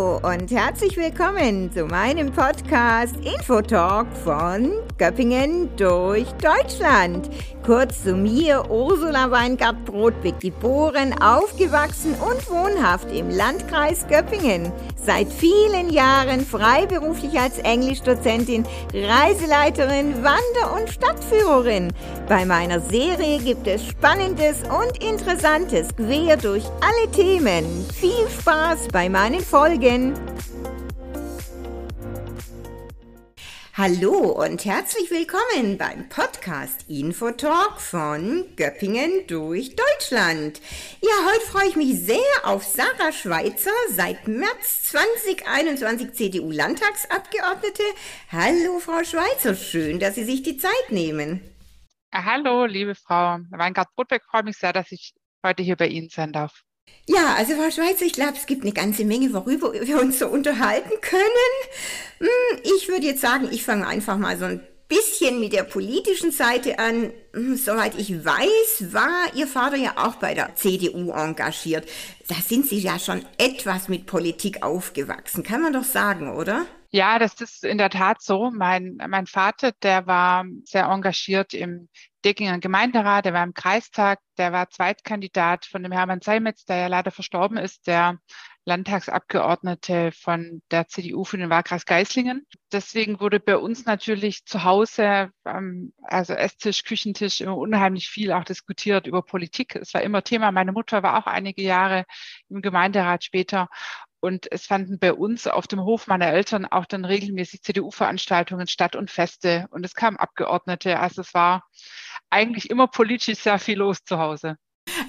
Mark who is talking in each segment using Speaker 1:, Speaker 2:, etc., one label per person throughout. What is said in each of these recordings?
Speaker 1: Oh. Und herzlich willkommen zu meinem Podcast Infotalk von Göppingen durch Deutschland. Kurz zu mir, Ursula Weingart-Brodbeck, geboren, aufgewachsen und wohnhaft im Landkreis Göppingen. Seit vielen Jahren freiberuflich als Englischdozentin, Reiseleiterin, Wander- und Stadtführerin. Bei meiner Serie gibt es Spannendes und Interessantes quer durch alle Themen. Viel Spaß bei meinen Folgen. Hallo und herzlich willkommen beim Podcast Infotalk von Göppingen durch Deutschland. Ja, heute freue ich mich sehr auf Sarah Schweizer, seit März 2021 CDU-Landtagsabgeordnete. Hallo, Frau Schweizer, schön, dass Sie sich die Zeit nehmen.
Speaker 2: Hallo, liebe Frau Weingart-Brotbeck, freue mich sehr, dass ich heute hier bei Ihnen sein darf.
Speaker 1: Ja, also Frau Schweizer, ich glaube, es gibt eine ganze Menge, worüber wir uns so unterhalten können. Hm, ich würde jetzt sagen, ich fange einfach mal so ein bisschen mit der politischen Seite an. Hm, soweit ich weiß, war Ihr Vater ja auch bei der CDU engagiert. Da sind Sie ja schon etwas mit Politik aufgewachsen, kann man doch sagen, oder?
Speaker 2: Ja, das ist in der Tat so. Mein, mein Vater, der war sehr engagiert im Deckinger Gemeinderat, der war im Kreistag, der war Zweitkandidat von dem Hermann Seimetz, der ja leider verstorben ist, der Landtagsabgeordnete von der CDU für den Wahlkreis Geislingen. Deswegen wurde bei uns natürlich zu Hause, ähm, also Esstisch, Küchentisch, immer unheimlich viel auch diskutiert über Politik. Es war immer Thema. Meine Mutter war auch einige Jahre im Gemeinderat später. Und es fanden bei uns auf dem Hof meiner Eltern auch dann regelmäßig CDU-Veranstaltungen statt und Feste. Und es kamen Abgeordnete. Also es war eigentlich immer politisch sehr viel los zu Hause.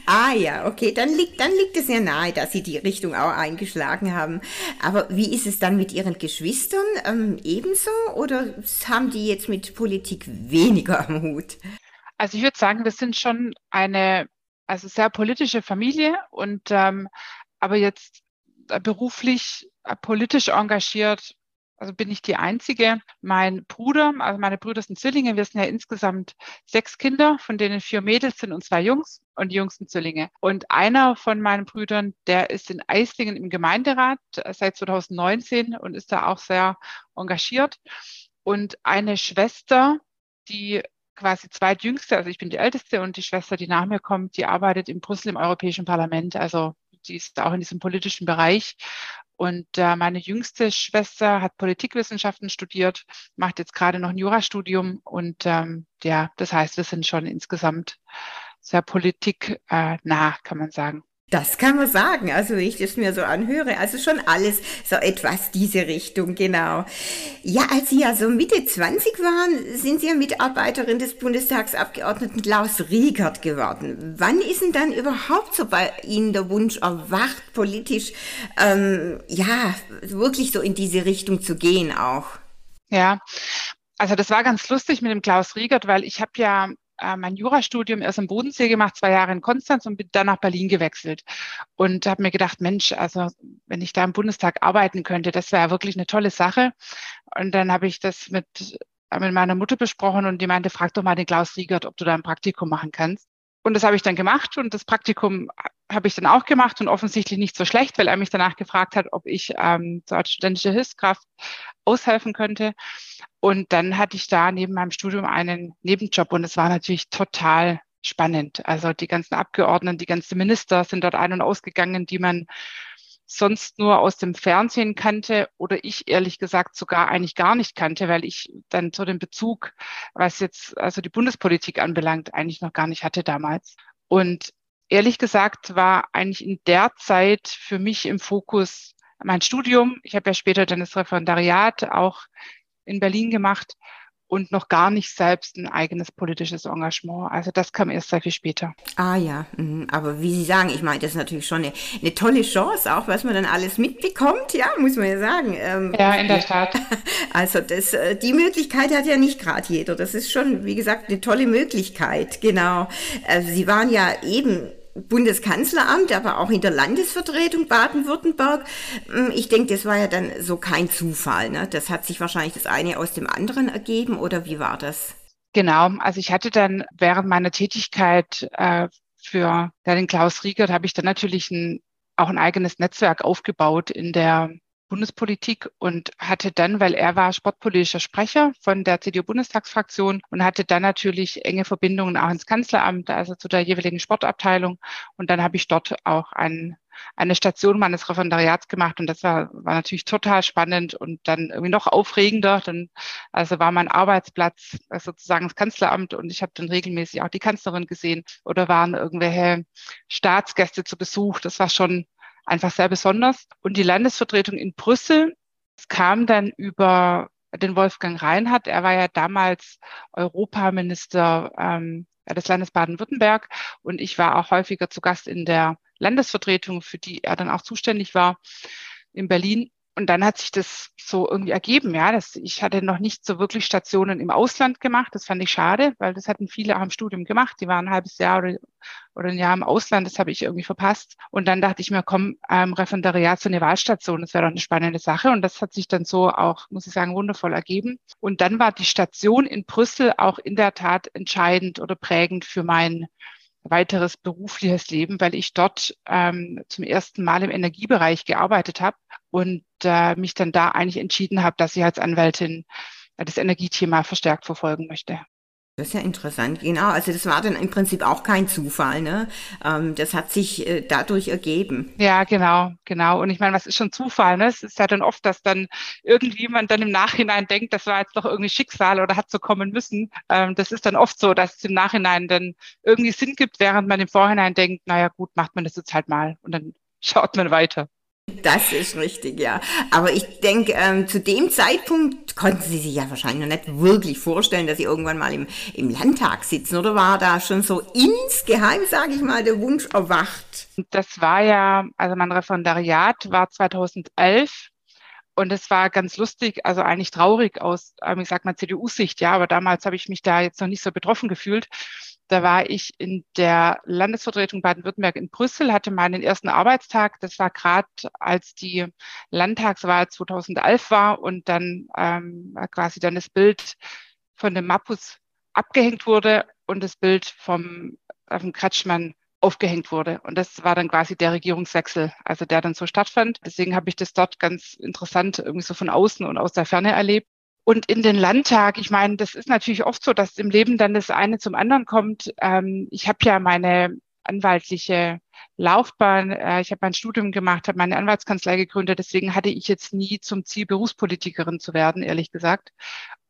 Speaker 1: Ah ja, okay, dann liegt, dann liegt es ja nahe, dass Sie die Richtung auch eingeschlagen haben. Aber wie ist es dann mit Ihren Geschwistern? Ähm, ebenso oder haben die jetzt mit Politik weniger am Hut?
Speaker 2: Also ich würde sagen, wir sind schon eine also sehr politische Familie und ähm, aber jetzt äh, beruflich, äh, politisch engagiert. Also bin ich die Einzige. Mein Bruder, also meine Brüder sind Zwillinge. Wir sind ja insgesamt sechs Kinder, von denen vier Mädels sind und zwei Jungs und die Jungs sind Zwillinge. Und einer von meinen Brüdern, der ist in Eislingen im Gemeinderat äh, seit 2019 und ist da auch sehr engagiert. Und eine Schwester, die quasi zweitjüngste, also ich bin die älteste und die Schwester, die nach mir kommt, die arbeitet in Brüssel im Europäischen Parlament, also die ist auch in diesem politischen Bereich. Und äh, meine jüngste Schwester hat Politikwissenschaften studiert, macht jetzt gerade noch ein Jurastudium. Und ähm, ja, das heißt, wir sind schon insgesamt sehr politiknah, kann man sagen.
Speaker 1: Das kann man sagen, also wenn ich das mir so anhöre, also schon alles so etwas diese Richtung, genau. Ja, als Sie ja so Mitte 20 waren, sind Sie ja Mitarbeiterin des Bundestagsabgeordneten Klaus Riegert geworden. Wann ist denn dann überhaupt so bei Ihnen der Wunsch erwacht, politisch, ähm, ja, wirklich so in diese Richtung zu gehen auch?
Speaker 2: Ja, also das war ganz lustig mit dem Klaus Riegert, weil ich habe ja äh, mein Jurastudium erst im Bodensee gemacht, zwei Jahre in Konstanz und bin dann nach Berlin gewechselt. Und habe mir gedacht, Mensch, also wenn ich da im Bundestag arbeiten könnte, das wäre wirklich eine tolle Sache. Und dann habe ich das mit, mit meiner Mutter besprochen und die meinte, frag doch mal den Klaus Riegert, ob du da ein Praktikum machen kannst. Und das habe ich dann gemacht und das Praktikum habe ich dann auch gemacht und offensichtlich nicht so schlecht, weil er mich danach gefragt hat, ob ich ähm, als studentische Hilfskraft aushelfen könnte. Und dann hatte ich da neben meinem Studium einen Nebenjob und es war natürlich total spannend. Also die ganzen Abgeordneten, die ganzen Minister sind dort ein- und ausgegangen, die man sonst nur aus dem Fernsehen kannte oder ich ehrlich gesagt sogar eigentlich gar nicht kannte, weil ich dann so den Bezug, was jetzt also die Bundespolitik anbelangt, eigentlich noch gar nicht hatte damals. Und ehrlich gesagt war eigentlich in der Zeit für mich im Fokus mein Studium. Ich habe ja später dann das Referendariat auch in Berlin gemacht und noch gar nicht selbst ein eigenes politisches Engagement. Also das kam erst sehr viel später.
Speaker 1: Ah ja, mhm. aber wie Sie sagen, ich meine, das ist natürlich schon eine, eine tolle Chance, auch was man dann alles mitbekommt, ja, muss man ja sagen.
Speaker 2: Ähm, ja, in der Tat.
Speaker 1: Also das, äh, die Möglichkeit hat ja nicht gerade jeder. Das ist schon, wie gesagt, eine tolle Möglichkeit, genau. Also Sie waren ja eben Bundeskanzleramt, aber auch in der Landesvertretung Baden-Württemberg. Hm, ich denke, das war ja dann so kein Zufall. Ne? Das hat sich wahrscheinlich das eine aus dem anderen ergeben oder wie war das?
Speaker 2: Genau, also ich hatte dann während meiner Tätigkeit äh, für den Klaus Riegert habe ich dann natürlich ein, auch ein eigenes Netzwerk aufgebaut in der Bundespolitik und hatte dann, weil er war sportpolitischer Sprecher von der CDU-Bundestagsfraktion und hatte dann natürlich enge Verbindungen auch ins Kanzleramt, also zu der jeweiligen Sportabteilung. Und dann habe ich dort auch ein, eine Station meines Referendariats gemacht und das war, war natürlich total spannend und dann irgendwie noch aufregender. Dann, also war mein Arbeitsplatz sozusagen das Kanzleramt und ich habe dann regelmäßig auch die Kanzlerin gesehen oder waren irgendwelche Staatsgäste zu Besuch. Das war schon einfach sehr besonders. Und die Landesvertretung in Brüssel kam dann über den Wolfgang Reinhardt. Er war ja damals Europaminister ähm, des Landes Baden-Württemberg und ich war auch häufiger zu Gast in der Landesvertretung, für die er dann auch zuständig war in Berlin. Und dann hat sich das so irgendwie ergeben, ja. Das, ich hatte noch nicht so wirklich Stationen im Ausland gemacht. Das fand ich schade, weil das hatten viele auch im Studium gemacht. Die waren ein halbes Jahr oder, oder ein Jahr im Ausland. Das habe ich irgendwie verpasst. Und dann dachte ich mir, komm, ähm, Referendariat zur eine Wahlstation. Das wäre doch eine spannende Sache. Und das hat sich dann so auch, muss ich sagen, wundervoll ergeben. Und dann war die Station in Brüssel auch in der Tat entscheidend oder prägend für mein weiteres berufliches Leben, weil ich dort ähm, zum ersten Mal im Energiebereich gearbeitet habe und äh, mich dann da eigentlich entschieden habe, dass ich als Anwältin das Energiethema verstärkt verfolgen möchte.
Speaker 1: Das ist ja interessant, genau. Also das war dann im Prinzip auch kein Zufall, ne? Ähm, das hat sich äh, dadurch ergeben.
Speaker 2: Ja, genau, genau. Und ich meine, was ist schon Zufall? Ne? Es ist ja dann oft, dass dann irgendjemand dann im Nachhinein denkt, das war jetzt doch irgendwie Schicksal oder hat so kommen müssen. Ähm, das ist dann oft so, dass es im Nachhinein dann irgendwie Sinn gibt, während man im Vorhinein denkt, naja gut, macht man das jetzt halt mal und dann schaut man weiter.
Speaker 1: Das ist richtig, ja. Aber ich denke, ähm, zu dem Zeitpunkt konnten Sie sich ja wahrscheinlich noch nicht wirklich vorstellen, dass Sie irgendwann mal im, im Landtag sitzen, oder war da schon so insgeheim, sage ich mal, der Wunsch erwacht?
Speaker 2: Das war ja, also mein Referendariat war 2011 und es war ganz lustig, also eigentlich traurig aus, ähm, ich sag mal, CDU-Sicht, ja, aber damals habe ich mich da jetzt noch nicht so betroffen gefühlt. Da war ich in der Landesvertretung Baden-Württemberg in Brüssel, hatte meinen ersten Arbeitstag. Das war gerade, als die Landtagswahl 2011 war und dann ähm, quasi dann das Bild von dem Mappus abgehängt wurde und das Bild vom, vom Kretschmann aufgehängt wurde. Und das war dann quasi der Regierungswechsel, also der dann so stattfand. Deswegen habe ich das dort ganz interessant irgendwie so von außen und aus der Ferne erlebt. Und in den Landtag, ich meine, das ist natürlich oft so, dass im Leben dann das eine zum anderen kommt. Ähm, ich habe ja meine anwaltliche Laufbahn, äh, ich habe mein Studium gemacht, habe meine Anwaltskanzlei gegründet, deswegen hatte ich jetzt nie zum Ziel, Berufspolitikerin zu werden, ehrlich gesagt.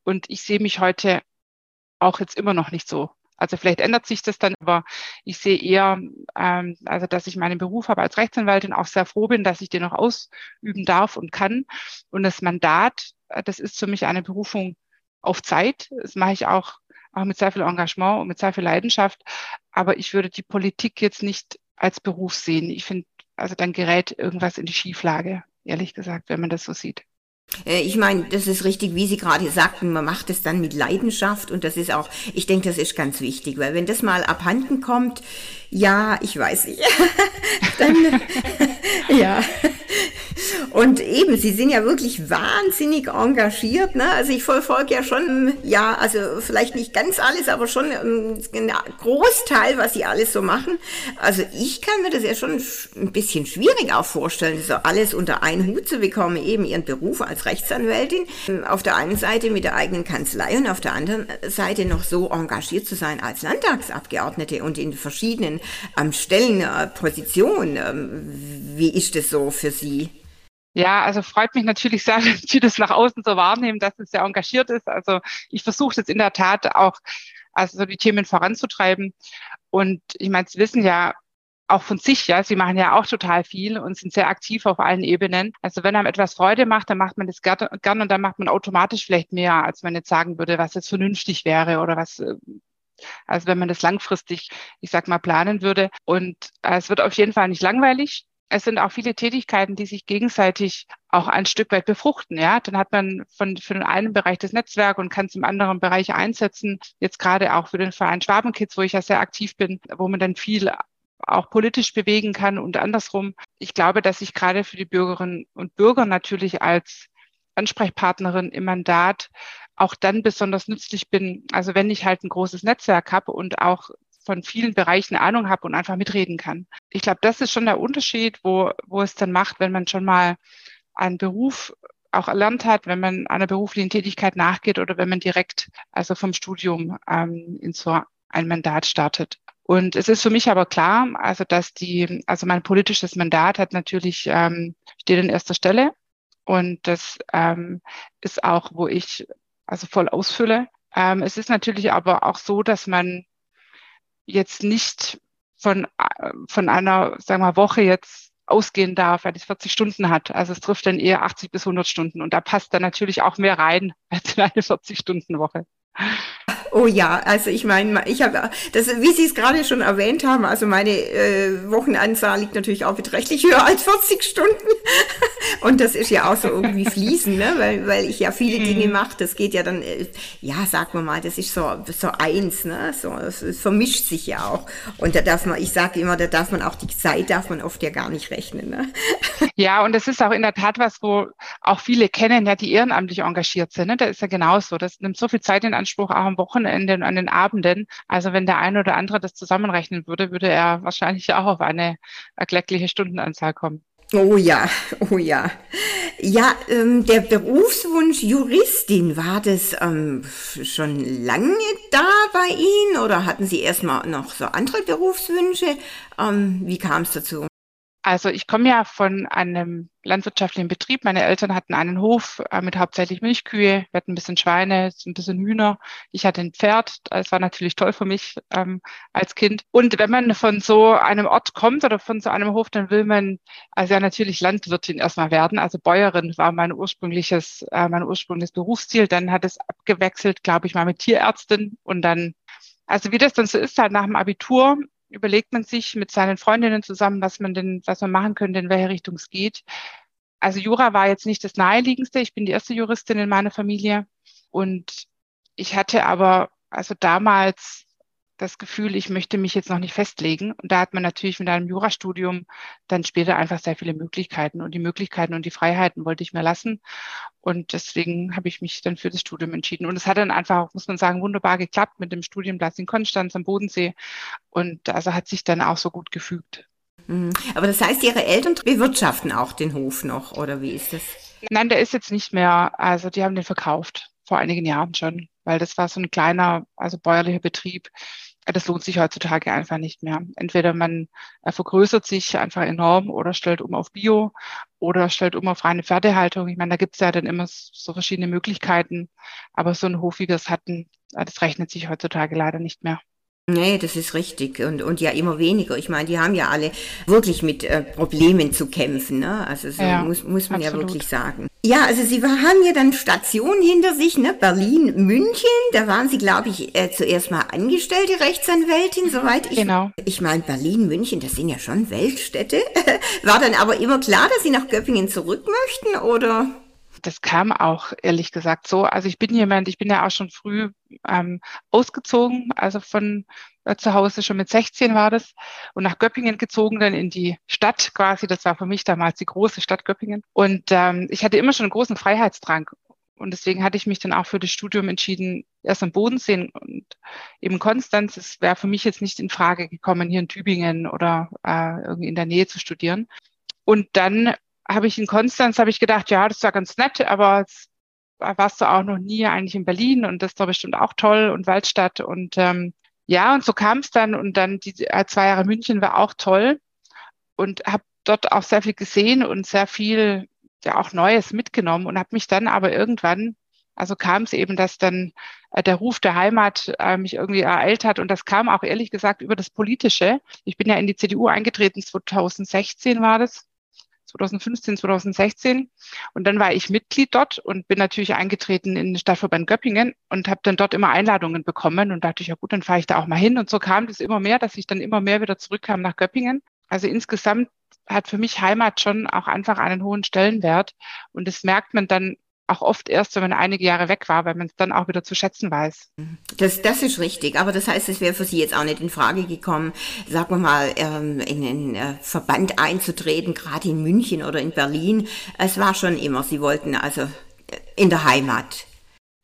Speaker 2: Und ich sehe mich heute auch jetzt immer noch nicht so. Also vielleicht ändert sich das dann, aber ich sehe eher, ähm, also dass ich meinen Beruf habe als Rechtsanwältin, auch sehr froh bin, dass ich den noch ausüben darf und kann. Und das Mandat äh, das ist für mich eine Berufung auf Zeit. Das mache ich auch, auch mit sehr viel Engagement und mit sehr viel Leidenschaft. Aber ich würde die Politik jetzt nicht als Beruf sehen. Ich finde, also dann gerät irgendwas in die Schieflage, ehrlich gesagt, wenn man das so sieht.
Speaker 1: Äh, ich meine, das ist richtig, wie Sie gerade sagten, man macht es dann mit Leidenschaft und das ist auch, ich denke, das ist ganz wichtig, weil wenn das mal abhanden kommt, ja, ich weiß nicht, dann, ja, und eben, Sie sind ja wirklich wahnsinnig engagiert. Ne? Also ich verfolge ja schon, ja, also vielleicht nicht ganz alles, aber schon ein Großteil, was Sie alles so machen. Also ich kann mir das ja schon ein bisschen schwierig auch vorstellen, so alles unter einen Hut zu bekommen, eben Ihren Beruf als Rechtsanwältin. Auf der einen Seite mit der eigenen Kanzlei und auf der anderen Seite noch so engagiert zu sein als Landtagsabgeordnete und in verschiedenen ähm, Stellen, äh, Positionen. Ähm, wie ist das so für Sie?
Speaker 2: Ja, also freut mich natürlich sehr, wenn Sie das nach außen so wahrnehmen, dass es sehr engagiert ist. Also ich versuche das in der Tat auch, also so die Themen voranzutreiben. Und ich meine, Sie wissen ja auch von sich, ja, Sie machen ja auch total viel und sind sehr aktiv auf allen Ebenen. Also wenn einem etwas Freude macht, dann macht man das gern, und dann macht man automatisch vielleicht mehr, als man jetzt sagen würde, was jetzt vernünftig wäre oder was also wenn man das langfristig, ich sag mal, planen würde. Und äh, es wird auf jeden Fall nicht langweilig es sind auch viele Tätigkeiten, die sich gegenseitig auch ein Stück weit befruchten. Ja, dann hat man von, für den einen Bereich das Netzwerk und kann es im anderen Bereich einsetzen. Jetzt gerade auch für den Verein Schwabenkids, wo ich ja sehr aktiv bin, wo man dann viel auch politisch bewegen kann und andersrum. Ich glaube, dass ich gerade für die Bürgerinnen und Bürger natürlich als Ansprechpartnerin im Mandat auch dann besonders nützlich bin. Also wenn ich halt ein großes Netzwerk habe und auch von vielen Bereichen Ahnung habe und einfach mitreden kann. Ich glaube, das ist schon der Unterschied, wo, wo es dann macht, wenn man schon mal einen Beruf auch erlernt hat, wenn man einer beruflichen Tätigkeit nachgeht oder wenn man direkt also vom Studium ähm, in so ein Mandat startet. Und es ist für mich aber klar, also dass die, also mein politisches Mandat hat natürlich ähm, steht an erster Stelle und das ähm, ist auch, wo ich also voll ausfülle. Ähm, es ist natürlich aber auch so, dass man jetzt nicht von, äh, von einer, sagen wir, Woche jetzt ausgehen darf, weil es 40 Stunden hat. Also es trifft dann eher 80 bis 100 Stunden und da passt dann natürlich auch mehr rein als in eine 40-Stunden-Woche.
Speaker 1: Oh ja, also ich meine, ich habe, das, wie Sie es gerade schon erwähnt haben, also meine äh, Wochenanzahl liegt natürlich auch beträchtlich höher als 40 Stunden. Und das ist ja auch so irgendwie fließen, ne? weil, weil ich ja viele Dinge mhm. mache. Das geht ja dann, äh, ja, sagen wir mal, das ist so, so eins, ne? so, es, es vermischt sich ja auch. Und da darf man, ich sage immer, da darf man auch die Zeit, darf man oft ja gar nicht rechnen. Ne?
Speaker 2: Ja, und das ist auch in der Tat was, wo auch viele kennen, ja, die ehrenamtlich engagiert sind. Ne? Da ist ja genauso. Das nimmt so viel Zeit in Anspruch, auch am Wochenende und an den Abenden. Also wenn der eine oder andere das zusammenrechnen würde, würde er wahrscheinlich auch auf eine erkleckliche Stundenanzahl kommen.
Speaker 1: Oh ja, oh ja. Ja, ähm, der Berufswunsch Juristin, war das ähm, schon lange da bei Ihnen oder hatten Sie erstmal noch so andere Berufswünsche? Ähm, wie kam es dazu?
Speaker 2: Also ich komme ja von einem landwirtschaftlichen Betrieb. Meine Eltern hatten einen Hof äh, mit hauptsächlich Milchkühe. Wir hatten ein bisschen Schweine, ein bisschen Hühner. Ich hatte ein Pferd. Das war natürlich toll für mich ähm, als Kind. Und wenn man von so einem Ort kommt oder von so einem Hof, dann will man also ja natürlich Landwirtin erstmal werden. Also Bäuerin war mein ursprüngliches, äh, mein ursprüngliches Berufsziel. Dann hat es abgewechselt, glaube ich, mal mit Tierärztin und dann also wie das dann so ist, halt nach dem Abitur überlegt man sich mit seinen Freundinnen zusammen, was man denn, was man machen könnte, in welche Richtung es geht. Also Jura war jetzt nicht das naheliegendste. Ich bin die erste Juristin in meiner Familie und ich hatte aber also damals das Gefühl, ich möchte mich jetzt noch nicht festlegen. Und da hat man natürlich mit einem Jurastudium dann später einfach sehr viele Möglichkeiten. Und die Möglichkeiten und die Freiheiten wollte ich mir lassen. Und deswegen habe ich mich dann für das Studium entschieden. Und es hat dann einfach, muss man sagen, wunderbar geklappt mit dem Studienplatz in Konstanz am Bodensee. Und also hat sich dann auch so gut gefügt.
Speaker 1: Mhm. Aber das heißt, Ihre Eltern bewirtschaften auch den Hof noch, oder wie ist das?
Speaker 2: Nein, der ist jetzt nicht mehr, also die haben den verkauft, vor einigen Jahren schon, weil das war so ein kleiner, also bäuerlicher Betrieb das lohnt sich heutzutage einfach nicht mehr. Entweder man äh, vergrößert sich einfach enorm oder stellt um auf Bio oder stellt um auf reine Pferdehaltung. Ich meine, da gibt es ja dann immer so verschiedene Möglichkeiten. Aber so ein Hof, wie wir es hatten, äh, das rechnet sich heutzutage leider nicht mehr.
Speaker 1: Nee, das ist richtig. Und, und ja immer weniger. Ich meine, die haben ja alle wirklich mit äh, Problemen zu kämpfen. Ne? Also so ja, muss, muss man absolut. ja wirklich sagen. Ja, also Sie haben ja dann Stationen hinter sich, ne? Berlin, München. Da waren Sie, glaube ich, äh, zuerst mal angestellte Rechtsanwältin, soweit ich.
Speaker 2: Genau.
Speaker 1: Ich meine, Berlin, München, das sind ja schon Weltstädte. War dann aber immer klar, dass Sie nach Göppingen zurück möchten, oder?
Speaker 2: Das kam auch ehrlich gesagt so. Also ich bin jemand, ich bin ja auch schon früh ähm, ausgezogen, also von äh, zu Hause schon mit 16 war das und nach Göppingen gezogen, dann in die Stadt quasi. Das war für mich damals die große Stadt Göppingen. Und ähm, ich hatte immer schon einen großen Freiheitsdrang. Und deswegen hatte ich mich dann auch für das Studium entschieden, erst am Bodensee und eben Konstanz. Es wäre für mich jetzt nicht in Frage gekommen, hier in Tübingen oder äh, irgendwie in der Nähe zu studieren. Und dann habe ich in Konstanz, habe ich gedacht, ja, das war ganz nett, aber warst du auch noch nie eigentlich in Berlin und das war bestimmt auch toll und Waldstadt und ähm, ja, und so kam es dann und dann die äh, zwei Jahre München war auch toll und habe dort auch sehr viel gesehen und sehr viel ja auch Neues mitgenommen und habe mich dann aber irgendwann, also kam es eben, dass dann äh, der Ruf der Heimat äh, mich irgendwie ereilt hat und das kam auch ehrlich gesagt über das Politische. Ich bin ja in die CDU eingetreten, 2016 war das 2015, 2016. Und dann war ich Mitglied dort und bin natürlich eingetreten in den Stadtverband Göppingen und habe dann dort immer Einladungen bekommen und dachte ich, ja gut, dann fahre ich da auch mal hin. Und so kam das immer mehr, dass ich dann immer mehr wieder zurückkam nach Göppingen. Also insgesamt hat für mich Heimat schon auch einfach einen hohen Stellenwert. Und das merkt man dann auch oft erst, wenn man einige Jahre weg war, weil man es dann auch wieder zu schätzen weiß.
Speaker 1: Das, das ist richtig, aber das heißt, es wäre für Sie jetzt auch nicht in Frage gekommen, sagen wir mal, ähm, in einen äh, Verband einzutreten, gerade in München oder in Berlin. Es war schon immer, Sie wollten also äh, in der Heimat.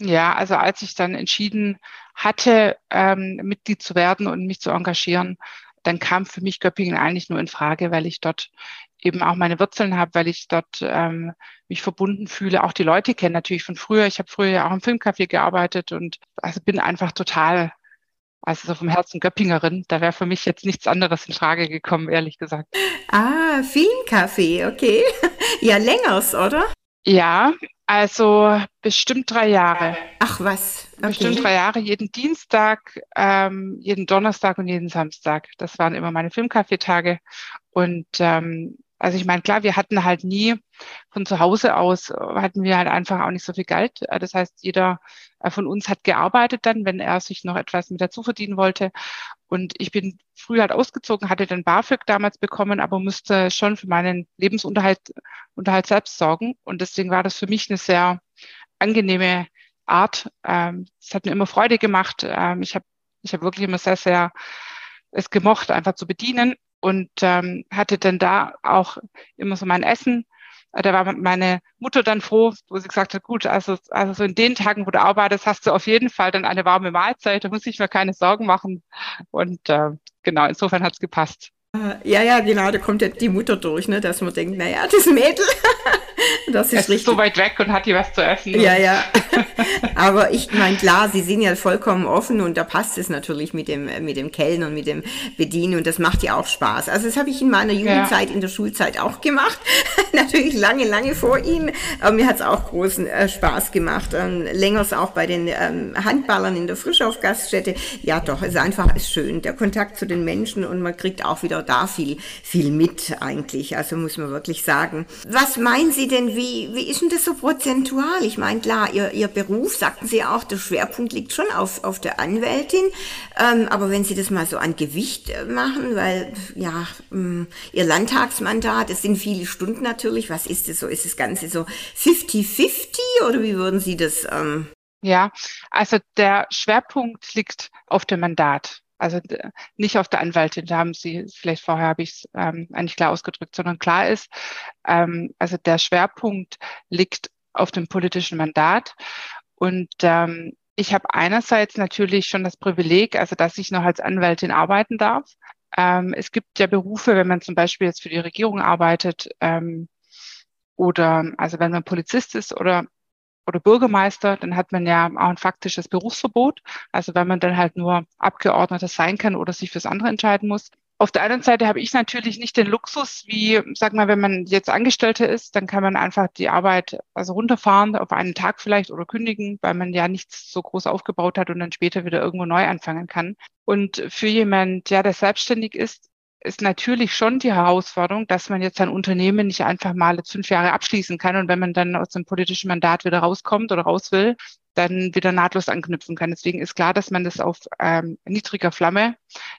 Speaker 2: Ja, also als ich dann entschieden hatte, ähm, Mitglied zu werden und mich zu engagieren, dann kam für mich Göppingen eigentlich nur in Frage, weil ich dort eben auch meine Wurzeln habe, weil ich dort ähm, mich verbunden fühle. Auch die Leute kennen natürlich von früher. Ich habe früher ja auch im Filmcafé gearbeitet und also bin einfach total, also so vom Herzen Göppingerin. Da wäre für mich jetzt nichts anderes in Frage gekommen, ehrlich gesagt.
Speaker 1: Ah, Filmcafé, okay. Ja, längers, oder?
Speaker 2: Ja, also bestimmt drei Jahre.
Speaker 1: Ach was.
Speaker 2: Okay. Bestimmt drei Jahre, jeden Dienstag, ähm, jeden Donnerstag und jeden Samstag. Das waren immer meine Filmkaffeetage. Und ähm, also ich meine, klar, wir hatten halt nie von zu Hause aus, hatten wir halt einfach auch nicht so viel Geld. Äh, das heißt, jeder äh, von uns hat gearbeitet dann, wenn er sich noch etwas mit dazu verdienen wollte. Und ich bin früh halt ausgezogen, hatte den BAföG damals bekommen, aber musste schon für meinen Lebensunterhalt Unterhalt selbst sorgen. Und deswegen war das für mich eine sehr angenehme Art. Ähm, es hat mir immer Freude gemacht. Ähm, ich habe ich hab wirklich immer sehr, sehr es gemocht, einfach zu bedienen und ähm, hatte dann da auch immer so mein Essen. Äh, da war meine Mutter dann froh, wo sie gesagt hat, gut, also, also so in den Tagen, wo du arbeitest, hast du auf jeden Fall dann eine warme Mahlzeit, da muss ich mir keine Sorgen machen. Und äh, genau, insofern hat es gepasst.
Speaker 1: Ja, ja, genau, da kommt ja die Mutter durch, ne, dass man denkt, naja, das Mädel,
Speaker 2: das ist, es richtig. ist so weit weg und hat hier was zu essen.
Speaker 1: Ja, ja. Aber ich meine, klar, sie sind ja vollkommen offen und da passt es natürlich mit dem, mit dem Kellen und mit dem Bedienen und das macht ja auch Spaß. Also das habe ich in meiner Jugendzeit, ja. in der Schulzeit auch gemacht. natürlich lange, lange vor Ihnen. Aber mir hat es auch großen äh, Spaß gemacht. Ähm, längers auch bei den ähm, Handballern in der Frischaufgaststätte. Ja, doch, es ist einfach ist schön. Der Kontakt zu den Menschen und man kriegt auch wieder da viel, viel mit eigentlich. Also muss man wirklich sagen. Was meinen Sie denn, wie, wie ist denn das so prozentual? Ich meine, klar, Ihr, Ihr Beruf, sagten Sie auch, der Schwerpunkt liegt schon auf, auf der Anwältin. Ähm, aber wenn Sie das mal so an Gewicht äh, machen, weil, ja, ähm, Ihr Landtagsmandat, es sind viele Stunden natürlich. Was ist das so? Ist das Ganze so 50-50 oder wie würden Sie das? Ähm
Speaker 2: ja, also der Schwerpunkt liegt auf dem Mandat. Also nicht auf der Anwältin, da haben Sie, vielleicht vorher habe ich es ähm, eigentlich klar ausgedrückt, sondern klar ist, ähm, also der Schwerpunkt liegt auf dem politischen Mandat. Und ähm, ich habe einerseits natürlich schon das Privileg, also dass ich noch als Anwältin arbeiten darf. Ähm, es gibt ja Berufe, wenn man zum Beispiel jetzt für die Regierung arbeitet ähm, oder also wenn man Polizist ist oder oder Bürgermeister, dann hat man ja auch ein faktisches Berufsverbot. Also wenn man dann halt nur Abgeordneter sein kann oder sich fürs andere entscheiden muss. Auf der anderen Seite habe ich natürlich nicht den Luxus, wie, sag mal, wenn man jetzt Angestellter ist, dann kann man einfach die Arbeit also runterfahren auf einen Tag vielleicht oder kündigen, weil man ja nichts so groß aufgebaut hat und dann später wieder irgendwo neu anfangen kann. Und für jemand, ja, der selbstständig ist, ist natürlich schon die Herausforderung, dass man jetzt ein Unternehmen nicht einfach mal fünf Jahre abschließen kann und wenn man dann aus dem politischen Mandat wieder rauskommt oder raus will, dann wieder nahtlos anknüpfen kann. Deswegen ist klar, dass man das auf ähm, niedriger Flamme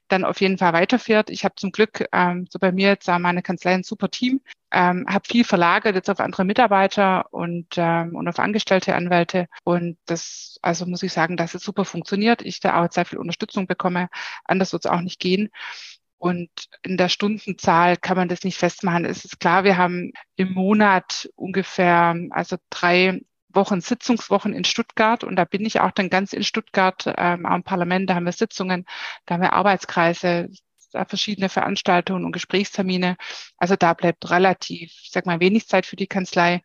Speaker 2: dann auf jeden Fall weiterführt. Ich habe zum Glück ähm, so bei mir jetzt äh, meine Kanzlei ein super Team, ähm, habe viel verlagert jetzt auf andere Mitarbeiter und, ähm, und auf angestellte Anwälte. Und das, also muss ich sagen, dass es super funktioniert. Ich da auch sehr viel Unterstützung bekomme. Anders wird es auch nicht gehen. Und in der Stundenzahl kann man das nicht festmachen. Es ist klar, wir haben im Monat ungefähr, also drei Wochen Sitzungswochen in Stuttgart und da bin ich auch dann ganz in Stuttgart ähm, am Parlament, da haben wir Sitzungen, da haben wir Arbeitskreise, verschiedene Veranstaltungen und Gesprächstermine. Also da bleibt relativ, ich sag mal, wenig Zeit für die Kanzlei.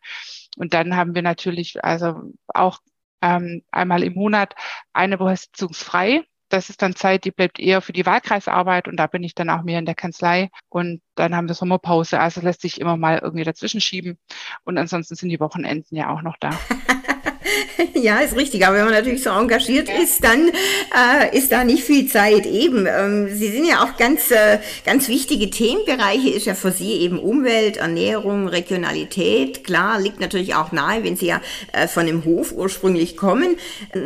Speaker 2: Und dann haben wir natürlich also auch ähm, einmal im Monat eine Woche sitzungsfrei das ist dann Zeit, die bleibt eher für die Wahlkreisarbeit und da bin ich dann auch mehr in der Kanzlei und dann haben wir Sommerpause. Also lässt sich immer mal irgendwie dazwischen schieben und ansonsten sind die Wochenenden ja auch noch da.
Speaker 1: ja, ist richtig. Aber wenn man natürlich so engagiert ist, dann äh, ist da nicht viel Zeit. Eben, ähm, Sie sind ja auch ganz, äh, ganz wichtige Themenbereiche, ist ja für Sie eben Umwelt, Ernährung, Regionalität. Klar, liegt natürlich auch nahe, wenn Sie ja äh, von dem Hof ursprünglich kommen.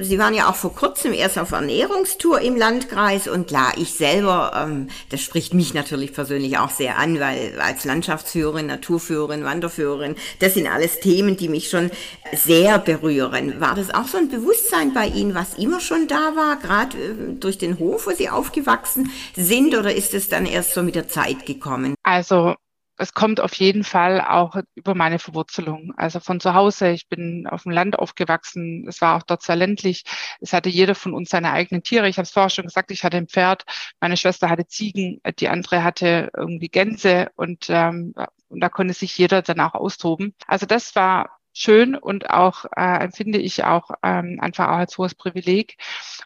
Speaker 1: Sie waren ja auch vor kurzem erst auf Ernährungstour im Landkreis und klar, ich selber, ähm, das spricht mich natürlich persönlich auch sehr an, weil als Landschaftsführerin, Naturführerin, Wanderführerin, das sind alles Themen, die mich schon sehr berühren hören. War das auch so ein Bewusstsein bei Ihnen, was immer schon da war, gerade äh, durch den Hof, wo Sie aufgewachsen sind, oder ist es dann erst so mit der Zeit gekommen?
Speaker 2: Also es kommt auf jeden Fall auch über meine Verwurzelung. Also von zu Hause, ich bin auf dem Land aufgewachsen, es war auch dort sehr ländlich. Es hatte jeder von uns seine eigenen Tiere. Ich habe es vorher schon gesagt, ich hatte ein Pferd, meine Schwester hatte Ziegen, die andere hatte irgendwie Gänse und, ähm, und da konnte sich jeder dann auch austoben. Also das war schön und auch äh, empfinde ich auch ähm, einfach auch als hohes Privileg.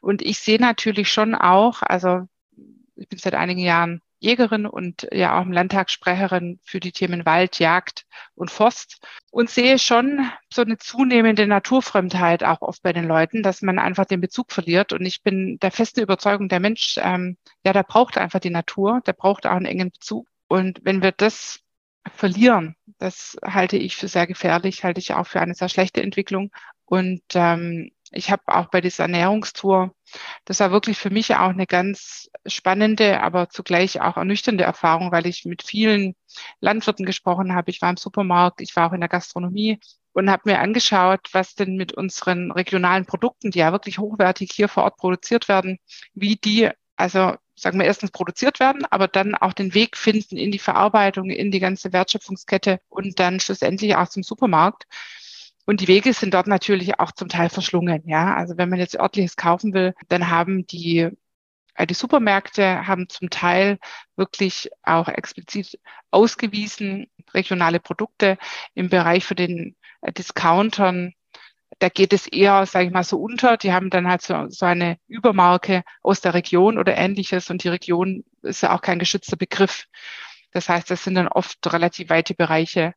Speaker 2: Und ich sehe natürlich schon auch, also ich bin seit einigen Jahren Jägerin und ja auch im Landtag Sprecherin für die Themen Wald, Jagd und Forst und sehe schon so eine zunehmende Naturfremdheit auch oft bei den Leuten, dass man einfach den Bezug verliert. Und ich bin der festen Überzeugung, der Mensch, ähm, ja, der braucht einfach die Natur, der braucht auch einen engen Bezug. Und wenn wir das verlieren. Das halte ich für sehr gefährlich, halte ich auch für eine sehr schlechte Entwicklung. Und ähm, ich habe auch bei dieser Ernährungstour, das war wirklich für mich auch eine ganz spannende, aber zugleich auch ernüchternde Erfahrung, weil ich mit vielen Landwirten gesprochen habe. Ich war im Supermarkt, ich war auch in der Gastronomie und habe mir angeschaut, was denn mit unseren regionalen Produkten, die ja wirklich hochwertig hier vor Ort produziert werden, wie die also sagen wir, erstens produziert werden, aber dann auch den Weg finden in die Verarbeitung, in die ganze Wertschöpfungskette und dann schlussendlich auch zum Supermarkt. Und die Wege sind dort natürlich auch zum Teil verschlungen. Ja, also wenn man jetzt örtliches kaufen will, dann haben die äh, die Supermärkte haben zum Teil wirklich auch explizit ausgewiesen regionale Produkte im Bereich für den äh, Discountern da geht es eher, sage ich mal, so unter. Die haben dann halt so, so eine Übermarke aus der Region oder ähnliches und die Region ist ja auch kein geschützter Begriff. Das heißt, das sind dann oft relativ weite Bereiche.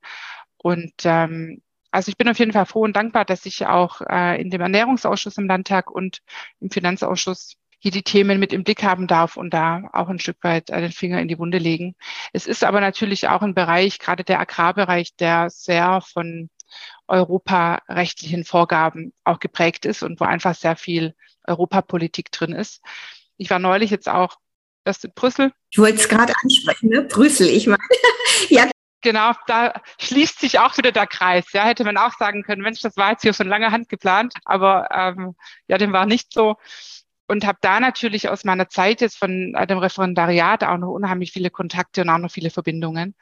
Speaker 2: Und ähm, also ich bin auf jeden Fall froh und dankbar, dass ich auch äh, in dem Ernährungsausschuss im Landtag und im Finanzausschuss hier die Themen mit im Blick haben darf und da auch ein Stück weit den Finger in die Wunde legen. Es ist aber natürlich auch ein Bereich, gerade der Agrarbereich, der sehr von europarechtlichen Vorgaben auch geprägt ist und wo einfach sehr viel Europapolitik drin ist. Ich war neulich jetzt auch erst in Brüssel.
Speaker 1: Ich wollte es gerade ansprechen, ne? Brüssel, ich meine.
Speaker 2: ja. Genau, da schließt sich auch wieder der Kreis. Ja, hätte man auch sagen können, Mensch, das war jetzt hier von langer Hand geplant, aber ähm, ja, dem war nicht so und habe da natürlich aus meiner Zeit jetzt von dem Referendariat auch noch unheimlich viele Kontakte und auch noch viele Verbindungen.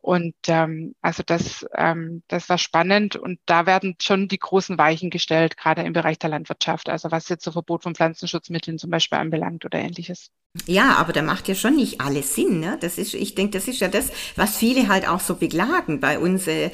Speaker 2: Und ähm, also das, ähm, das war spannend und da werden schon die großen Weichen gestellt, gerade im Bereich der Landwirtschaft, also was jetzt so Verbot von Pflanzenschutzmitteln zum Beispiel anbelangt oder ähnliches.
Speaker 1: Ja, aber da macht ja schon nicht alles Sinn. Ne? Das ist, ich denke, das ist ja das, was viele halt auch so beklagen bei uns, äh,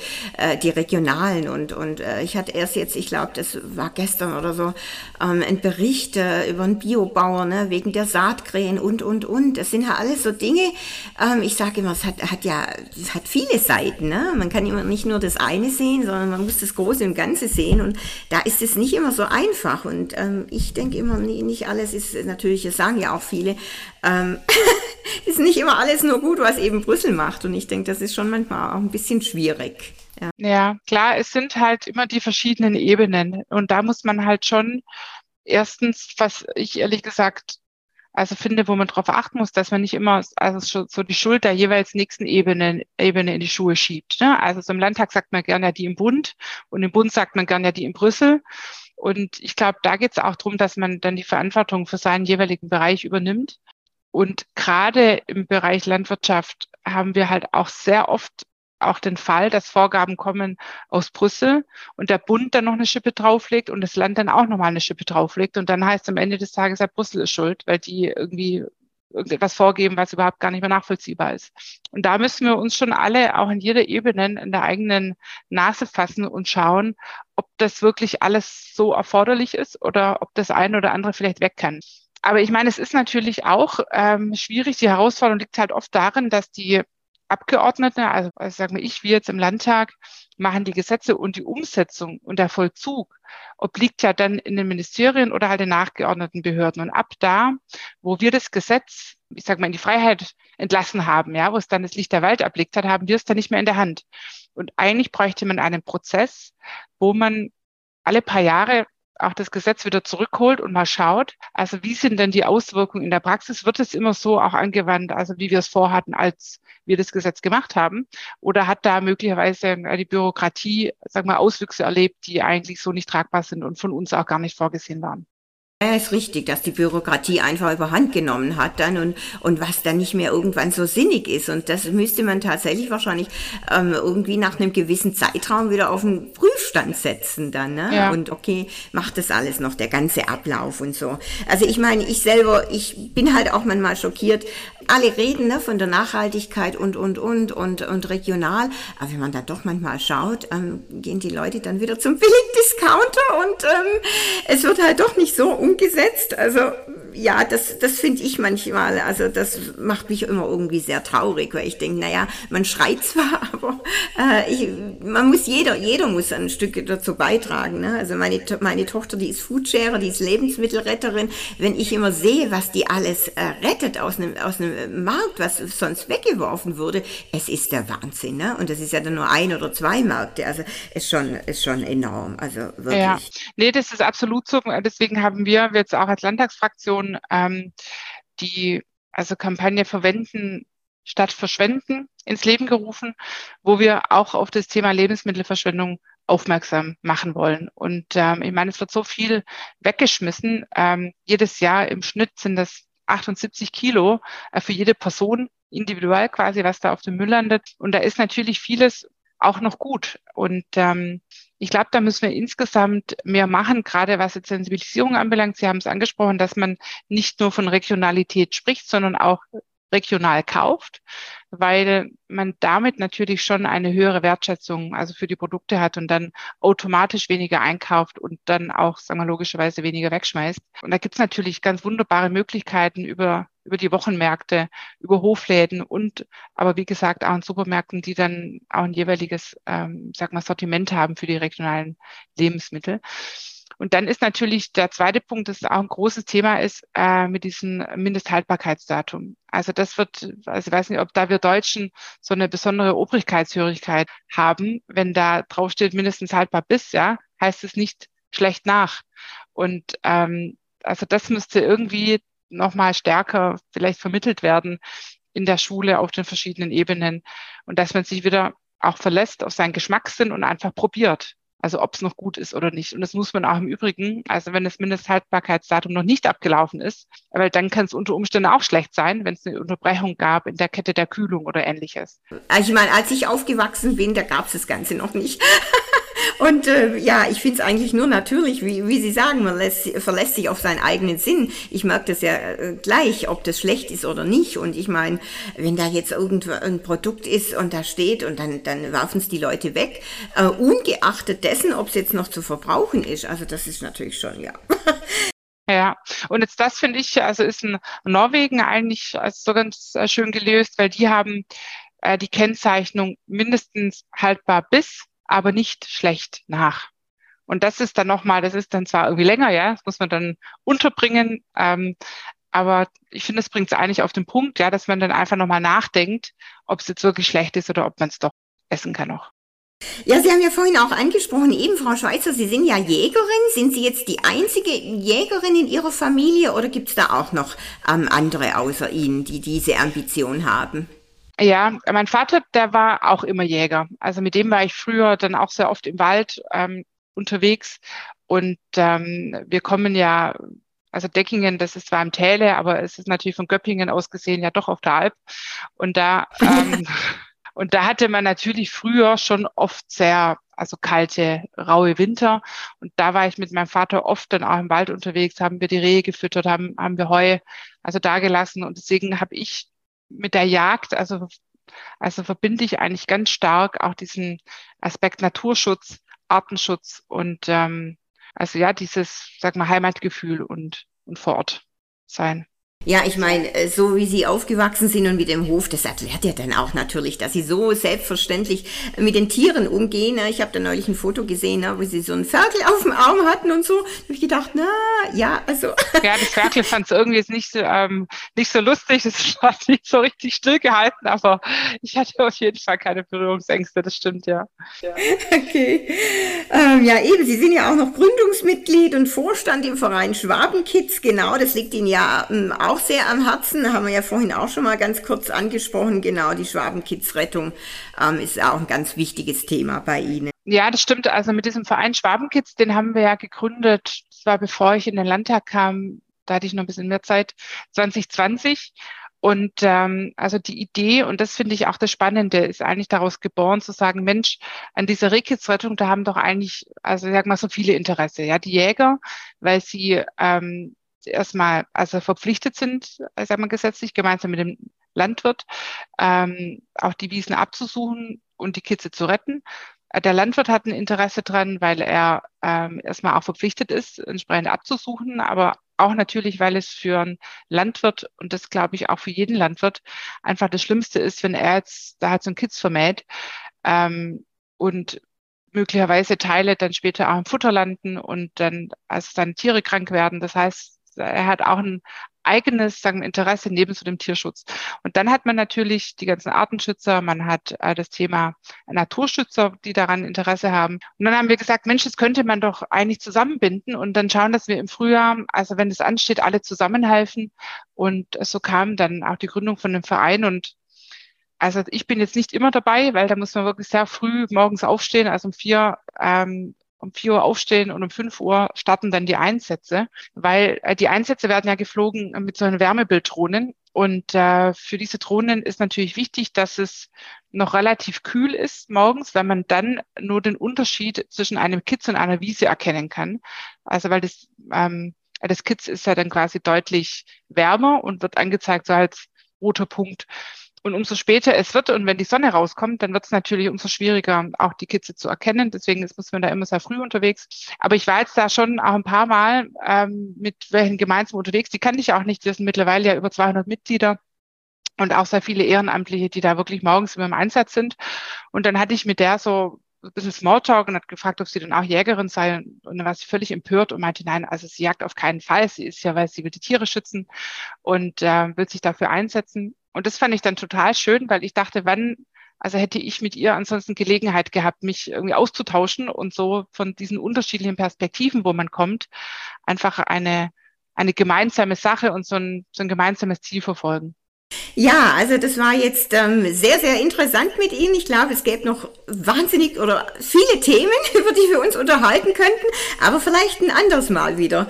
Speaker 1: die Regionalen. Und, und äh, ich hatte erst jetzt, ich glaube, das war gestern oder so, ähm, ein Bericht äh, über einen Biobauer, ne, wegen der Saatkrähen und, und, und. Das sind ja alles so Dinge, ähm, ich sage immer, es hat, hat ja, es hat viele Seiten. Ne? Man kann immer nicht nur das eine sehen, sondern man muss das Große und Ganze sehen. Und da ist es nicht immer so einfach. Und ähm, ich denke immer, nicht alles ist natürlich, das sagen ja auch viele, ähm, ist nicht immer alles nur gut, was eben Brüssel macht. Und ich denke, das ist schon manchmal auch ein bisschen schwierig.
Speaker 2: Ja. ja, klar, es sind halt immer die verschiedenen Ebenen. Und da muss man halt schon erstens, was ich ehrlich gesagt also finde, wo man darauf achten muss, dass man nicht immer also so die Schuld der jeweils nächsten Ebene, Ebene in die Schuhe schiebt. Ne? Also so im Landtag sagt man gerne ja die im Bund und im Bund sagt man gerne ja die in Brüssel. Und ich glaube, da geht es auch darum, dass man dann die Verantwortung für seinen jeweiligen Bereich übernimmt. Und gerade im Bereich Landwirtschaft haben wir halt auch sehr oft auch den Fall, dass Vorgaben kommen aus Brüssel und der Bund dann noch eine Schippe drauflegt und das Land dann auch nochmal eine Schippe drauflegt. Und dann heißt am Ende des Tages, ja, Brüssel ist schuld, weil die irgendwie irgendetwas vorgeben, was überhaupt gar nicht mehr nachvollziehbar ist. Und da müssen wir uns schon alle auch in jeder Ebene in der eigenen Nase fassen und schauen, ob das wirklich alles so erforderlich ist oder ob das eine oder andere vielleicht weg kann. Aber ich meine, es ist natürlich auch ähm, schwierig. Die Herausforderung liegt halt oft darin, dass die Abgeordnete, also, also sagen wir ich, wir jetzt im Landtag, machen die Gesetze und die Umsetzung und der Vollzug obliegt ja dann in den Ministerien oder halt den nachgeordneten Behörden. Und ab da, wo wir das Gesetz, ich sage mal, in die Freiheit entlassen haben, ja, wo es dann das Licht der Wald erblickt hat, haben wir es dann nicht mehr in der Hand. Und eigentlich bräuchte man einen Prozess, wo man alle paar Jahre auch das Gesetz wieder zurückholt und mal schaut, also wie sind denn die Auswirkungen in der Praxis? Wird es immer so auch angewandt, also wie wir es vorhatten, als wir das Gesetz gemacht haben? Oder hat da möglicherweise die Bürokratie, sagen wir, Auswüchse erlebt, die eigentlich so nicht tragbar sind und von uns auch gar nicht vorgesehen waren?
Speaker 1: Ja, ist richtig, dass die Bürokratie einfach überhand genommen hat dann und, und was dann nicht mehr irgendwann so sinnig ist. Und das müsste man tatsächlich wahrscheinlich ähm, irgendwie nach einem gewissen Zeitraum wieder auf den Prüfstand setzen dann. Ne? Ja. Und okay, macht das alles noch, der ganze Ablauf und so. Also ich meine, ich selber, ich bin halt auch manchmal schockiert. Alle reden ne, von der Nachhaltigkeit und, und, und, und, und regional. Aber wenn man da doch manchmal schaut, ähm, gehen die Leute dann wieder zum Billigdiscounter und ähm, es wird halt doch nicht so um umgesetzt. Also ja, das, das finde ich manchmal, also das macht mich immer irgendwie sehr traurig, weil ich denke, naja, man schreit zwar, aber äh, ich, man muss jeder, jeder muss ein Stück dazu beitragen. Ne? Also meine, meine Tochter, die ist Foodsharer, die ist Lebensmittelretterin. Wenn ich immer sehe, was die alles äh, rettet aus einem, aus einem Markt, was sonst weggeworfen wurde, es ist der Wahnsinn. Ne? Und das ist ja dann nur ein oder zwei Märkte. Also ist schon, ist schon enorm. Also wirklich. Ja,
Speaker 2: nee, das ist absolut so. Deswegen haben wir jetzt auch als Landtagsfraktion schon ähm, die also Kampagne Verwenden statt Verschwenden ins Leben gerufen, wo wir auch auf das Thema Lebensmittelverschwendung aufmerksam machen wollen. Und ähm, ich meine, es wird so viel weggeschmissen. Ähm, jedes Jahr im Schnitt sind das 78 Kilo äh, für jede Person individuell quasi, was da auf dem Müll landet. Und da ist natürlich vieles auch noch gut. Und ähm, ich glaube, da müssen wir insgesamt mehr machen, gerade was jetzt Sensibilisierung anbelangt. Sie haben es angesprochen, dass man nicht nur von Regionalität spricht, sondern auch regional kauft, weil man damit natürlich schon eine höhere Wertschätzung also für die Produkte hat und dann automatisch weniger einkauft und dann auch, sagen wir logischerweise, weniger wegschmeißt. Und da gibt es natürlich ganz wunderbare Möglichkeiten über über die Wochenmärkte, über Hofläden und aber wie gesagt auch in Supermärkten, die dann auch ein jeweiliges, ähm, sag mal, Sortiment haben für die regionalen Lebensmittel. Und dann ist natürlich der zweite Punkt, das auch ein großes Thema ist, äh, mit diesem Mindesthaltbarkeitsdatum. Also das wird, also ich weiß nicht, ob da wir Deutschen so eine besondere Obrigkeitshörigkeit haben. Wenn da draufsteht mindestens haltbar bis, ja, heißt es nicht schlecht nach. Und ähm, also das müsste irgendwie nochmal stärker vielleicht vermittelt werden in der Schule auf den verschiedenen Ebenen und dass man sich wieder auch verlässt auf seinen Geschmackssinn und einfach probiert. Also ob es noch gut ist oder nicht. Und das muss man auch im Übrigen, also wenn das Mindesthaltbarkeitsdatum noch nicht abgelaufen ist, weil dann kann es unter Umständen auch schlecht sein, wenn es eine Unterbrechung gab in der Kette der Kühlung oder ähnliches.
Speaker 1: Also ich meine, als ich aufgewachsen bin, da gab es das Ganze noch nicht. Und äh, ja, ich finde es eigentlich nur natürlich, wie, wie Sie sagen, man lässt, verlässt sich auf seinen eigenen Sinn. Ich merke das ja äh, gleich, ob das schlecht ist oder nicht. Und ich meine, wenn da jetzt irgendein Produkt ist und da steht und dann, dann werfen es die Leute weg, äh, ungeachtet dessen, ob es jetzt noch zu verbrauchen ist. Also das ist natürlich schon, ja.
Speaker 2: Ja, und jetzt das finde ich, also ist in Norwegen eigentlich so ganz äh, schön gelöst, weil die haben äh, die Kennzeichnung mindestens haltbar bis aber nicht schlecht nach. Und das ist dann nochmal, das ist dann zwar irgendwie länger, ja, das muss man dann unterbringen, ähm, aber ich finde, es bringt es eigentlich auf den Punkt, ja, dass man dann einfach nochmal nachdenkt, ob es jetzt wirklich schlecht ist oder ob man es doch essen kann noch.
Speaker 1: Ja, Sie haben ja vorhin auch angesprochen, eben Frau Schweizer, Sie sind ja Jägerin. Sind Sie jetzt die einzige Jägerin in Ihrer Familie oder gibt es da auch noch ähm, andere außer Ihnen, die diese Ambition haben?
Speaker 2: Ja, mein Vater, der war auch immer Jäger. Also mit dem war ich früher dann auch sehr oft im Wald ähm, unterwegs. Und ähm, wir kommen ja, also Deckingen, das ist zwar im Täle, aber es ist natürlich von Göppingen aus gesehen ja doch auf der Alp. Und da, ähm, und da hatte man natürlich früher schon oft sehr, also kalte, raue Winter. Und da war ich mit meinem Vater oft dann auch im Wald unterwegs, haben wir die Rehe gefüttert, haben, haben wir Heu, also da gelassen. Und deswegen habe ich mit der Jagd, also, also verbinde ich eigentlich ganz stark auch diesen Aspekt Naturschutz, Artenschutz und ähm, also ja, dieses, sag mal, Heimatgefühl und, und vor Ort sein.
Speaker 1: Ja, ich meine, äh, so wie Sie aufgewachsen sind und mit dem Hof, das erklärt ja dann auch natürlich, dass Sie so selbstverständlich mit den Tieren umgehen. Ich habe da neulich ein Foto gesehen, wo Sie so einen Ferkel auf dem Arm hatten und so. Da habe ich gedacht, na, ja, also.
Speaker 2: Ja, das Ferkel fand es irgendwie jetzt nicht so, ähm, nicht so lustig, es war nicht so richtig stillgehalten, aber ich hatte auf jeden Fall keine Berührungsängste, das stimmt, ja.
Speaker 1: ja. Okay. Ähm, ja, eben, Sie sind ja auch noch Gründungsmitglied und Vorstand im Verein Schwabenkids, genau, das liegt Ihnen ja ähm, auch auch sehr am Herzen, haben wir ja vorhin auch schon mal ganz kurz angesprochen. Genau, die Schwabenkids-Rettung ähm, ist auch ein ganz wichtiges Thema bei Ihnen.
Speaker 2: Ja, das stimmt. Also mit diesem Verein Schwabenkids, den haben wir ja gegründet. Das war bevor ich in den Landtag kam. Da hatte ich noch ein bisschen mehr Zeit. 2020. Und ähm, also die Idee, und das finde ich auch das Spannende, ist eigentlich daraus geboren zu sagen, Mensch, an dieser Rehkitzrettung, da haben doch eigentlich, also sag mal, so viele Interesse. Ja, die Jäger, weil sie ähm, erstmal also verpflichtet sind, äh, sagen wir gesetzlich, gemeinsam mit dem Landwirt, ähm, auch die Wiesen abzusuchen und die Kitze zu retten. Äh, der Landwirt hat ein Interesse dran, weil er ähm, erstmal auch verpflichtet ist, entsprechend abzusuchen, aber auch natürlich, weil es für einen Landwirt und das glaube ich auch für jeden Landwirt einfach das Schlimmste ist, wenn er jetzt da hat so ein Kitz vermäht ähm, und möglicherweise Teile dann später auch im Futter landen und dann also seine Tiere krank werden. Das heißt, er hat auch ein eigenes sagen, Interesse neben so dem Tierschutz. Und dann hat man natürlich die ganzen Artenschützer, man hat äh, das Thema Naturschützer, die daran Interesse haben. Und dann haben wir gesagt, Mensch, das könnte man doch eigentlich zusammenbinden und dann schauen, dass wir im Frühjahr, also wenn es ansteht, alle zusammenhelfen. Und so kam dann auch die Gründung von dem Verein und also ich bin jetzt nicht immer dabei, weil da muss man wirklich sehr früh morgens aufstehen, also um vier ähm, um 4 Uhr aufstehen und um 5 Uhr starten dann die Einsätze, weil äh, die Einsätze werden ja geflogen mit so einem Wärmebilddrohnen. Und äh, für diese Drohnen ist natürlich wichtig, dass es noch relativ kühl ist morgens, weil man dann nur den Unterschied zwischen einem Kitz und einer Wiese erkennen kann. Also weil das, ähm, das Kitz ist ja dann quasi deutlich wärmer und wird angezeigt so als roter Punkt. Und umso später es wird und wenn die Sonne rauskommt, dann wird es natürlich umso schwieriger, auch die Kitze zu erkennen. Deswegen ist, muss man da immer sehr früh unterwegs. Aber ich war jetzt da schon auch ein paar Mal ähm, mit welchen gemeinsam unterwegs. Die kannte ich auch nicht. Wir sind mittlerweile ja über 200 Mitglieder und auch sehr viele Ehrenamtliche, die da wirklich morgens immer im Einsatz sind. Und dann hatte ich mit der so ein bisschen Smalltalk und hat gefragt, ob sie dann auch Jägerin sei. Und dann war sie völlig empört und meinte, nein, also sie jagt auf keinen Fall. Sie ist ja, weil sie will die Tiere schützen und äh, will sich dafür einsetzen. Und das fand ich dann total schön, weil ich dachte, wann, also hätte ich mit ihr ansonsten Gelegenheit gehabt, mich irgendwie auszutauschen und so von diesen unterschiedlichen Perspektiven, wo man kommt, einfach eine, eine gemeinsame Sache und so ein, so ein gemeinsames Ziel verfolgen.
Speaker 1: Ja, also das war jetzt ähm, sehr, sehr interessant mit Ihnen. Ich glaube, es gäbe noch wahnsinnig oder viele Themen, über die wir uns unterhalten könnten, aber vielleicht ein anderes Mal wieder.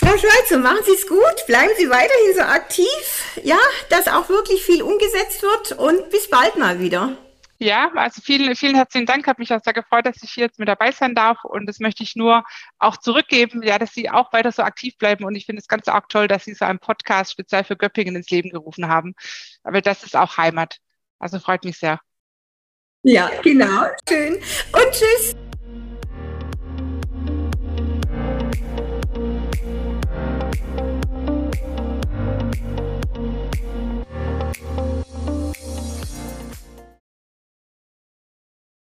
Speaker 1: Frau Schweizer, machen Sie es gut, bleiben Sie weiterhin so aktiv, ja, dass auch wirklich viel umgesetzt wird und bis bald mal wieder.
Speaker 2: Ja, also vielen, vielen herzlichen Dank. Hat mich auch sehr gefreut, dass ich hier jetzt mit dabei sein darf. Und das möchte ich nur auch zurückgeben, ja, dass Sie auch weiter so aktiv bleiben. Und ich finde es ganz auch toll, dass Sie so einen Podcast speziell für Göppingen ins Leben gerufen haben. Aber das ist auch Heimat. Also freut mich sehr.
Speaker 1: Ja, genau. Schön. Und tschüss.